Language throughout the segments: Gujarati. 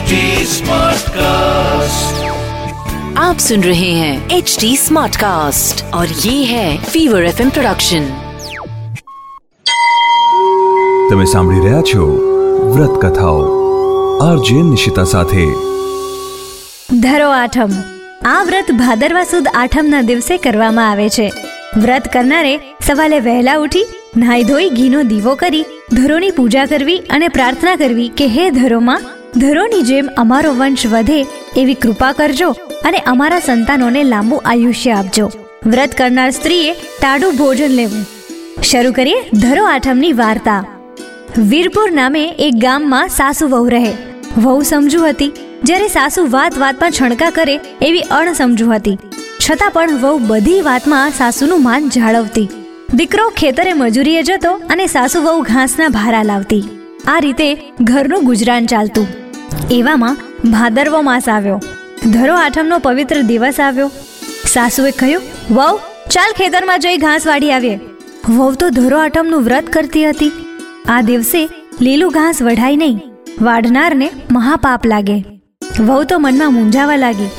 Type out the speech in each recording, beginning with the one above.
HD Smartcast. आप सुन रहे हैं एच डी स्मार्ट कास्ट और ये है फीवर एफ प्रोडक्शन તમે સાંભળી રહ્યા છો વ્રત કથાઓ આરજે નિશિતા સાથે ધરો આઠમ આ વ્રત ભાદરવા સુદ આઠમના દિવસે કરવામાં આવે છે વ્રત કરનારે સવારે વહેલા ઉઠી નાહી ધોઈ ઘીનો દીવો કરી ધરોની પૂજા કરવી અને પ્રાર્થના કરવી કે હે ધરોમાં ધરોની જેમ અમારો વંશ વધે એવી કૃપા કરજો અને અમારા સંતાનોને લાંબુ આયુષ્ય આપજો. વ્રત કરનાર સ્ત્રીએ તાડું ભોજન લેવું. શરૂ કરીએ ધરો આઠમની વાર્તા. વીરપુર નામે એક ગામમાં સાસુ વહુ રહે. વહુ સમજુ હતી. જ્યારે સાસુ વાત વાતમાં છણકા કરે એવી અણસમજુ હતી. છતાં પણ વહુ બધી વાતમાં સાસુનું માન જાળવતી. દીકરો ખેતરે મજૂરીએ જતો અને સાસુ વહુ ઘાસના ભારા લાવતી. આ રીતે ઘરનું ગુજરાન ચાલતું. એવામાં ભાદરવો માસ આવ્યો. ધરો આઠમનો પવિત્ર દિવસ આવ્યો. સાસુએ કહ્યું, વહુ, ચાલ ખેતરમાં જઈ ઘાસ વાળી આવીએ. વહુ તો ધરો આઠમનું વ્રત કરતી હતી. આ દિવસે લીલું ઘાસ વઢાય નહીં. વાઢનારને મહાપાપ લાગે. વહુ તો મનમાં મૂંઝાવા લાગી.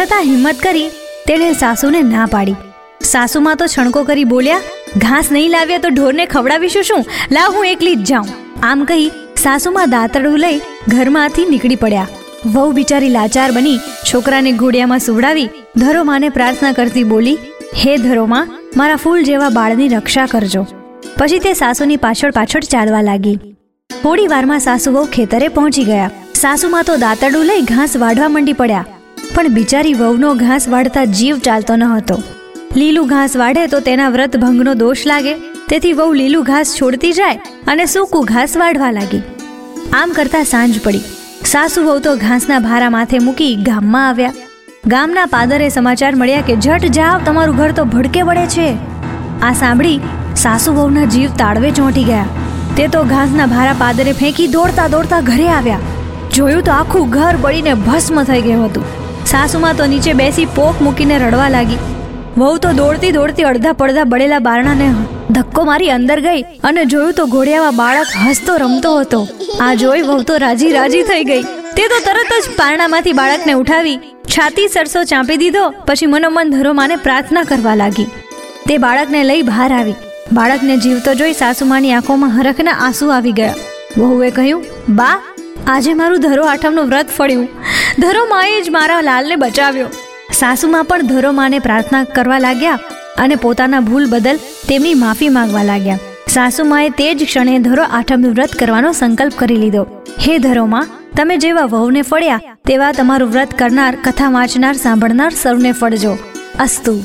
છતાં હિંમત કરી તેણે સાસુને ના પાડી. સાસુમાં તો છણકો કરી બોલ્યા, ઘાસ નહીં લાવ્યા તો ઢોરને ખવડાવીશું શું? લાવ હું એકલી જ જાઉં. આમ કહી સાસુમાં દાંતરડું લઈ ઘરમાંથી નીકળી પડ્યા. વહુ બિચારી લાચાર બની છોકરાને ઘોડિયામાં સુવડાવી ધરોમાને પ્રાર્થના કરતી બોલી, હે ધરોમાં મારા ફૂલ જેવા બાળની રક્ષા કરજો. પછી તે સાસુની પાછળ પાછળ ચાલવા લાગી. થોડી વારમાં સાસુ વહુ ખેતરે પહોંચી ગયા. સાસુમાં તો દાંતડું લઈ ઘાસ વાઢવા મંડી પડ્યા. પણ બિચારી વહુનો ઘાસ વાઢતા જીવ ચાલતો ન હતો. લીલું ઘાસ વાઢે તો તેના વ્રત ભંગનો દોષ લાગે. તેથી વહુ લીલું ઘાસ છોડતી જાય અને સૂકું ઘાસ વાઢવા લાગી. આમ કરતા સાંજ પડી. સાસુ વહુ તો ઘાસના ભારા માથે મૂકી ગામમાં આવ્યા. ગામના પાદરે સમાચાર મળ્યા કે જટ જાવ, તમારું ઘર તો ભડકે વળે છે. આ સાંભળી સાસુ વહુના જીવ તાળવે ચોંટી ગયા. તે તો ઘાસના ભારા પાદરે ફેંકી દોડતા દોડતા ઘરે આવ્યા. જોયું તો આખું ઘર બળીને ભસ્મ થઈ ગયું હતું. સાસુમાં તો નીચે બેસી પોક મૂકીને રડવા લાગી. વહુ તો દોડતી દોડતી અડધા પડધા બળેલા બારણાને ધક્કો મારી અંદર ગઈ અને જોયું તો ઘોડિયામાં બાળક હસતો રમતો હતો. આ જોઈ વહુ તો રાજી રાજી થઈ ગઈ. તે તો તરત જ પારણામાંથી બાળકને ઉઠાવી છાતી સરસો ચાંપી દીધો, પછી મનોમન ધરોમાને પ્રાર્થના કરવા લાગી. તે બાળકને લઈ બહાર આવી. બાળકને જીવતો જોઈ સાસુમાની આંખોમાં હરખના આંસુ આવી ગયા. વહુએ કહ્યું, બા, આજે મારું ધરો આઠમનું વ્રત ફળ્યું. ધરો માએ જ મારા લાલને બચાવ્યો. સાસુમાં પણ ધરો માને પ્રાર્થના કરવા લાગ્યા. અને પોતાના ભૂલ બદલ તેમની માફી માંગવા લાગ્યા. સાસુમાએ તે જ ક્ષણે ધરો આઠમનું વ્રત કરવાનો સંકલ્પ કરી લીધો. હે ધરોમાં, તમે જેવા વહુને ફળ્યા, તેવા તમારું વ્રત કરનાર, કથા વાંચનાર, સાંભળનાર સૌને ફળજો. અસ્તુ.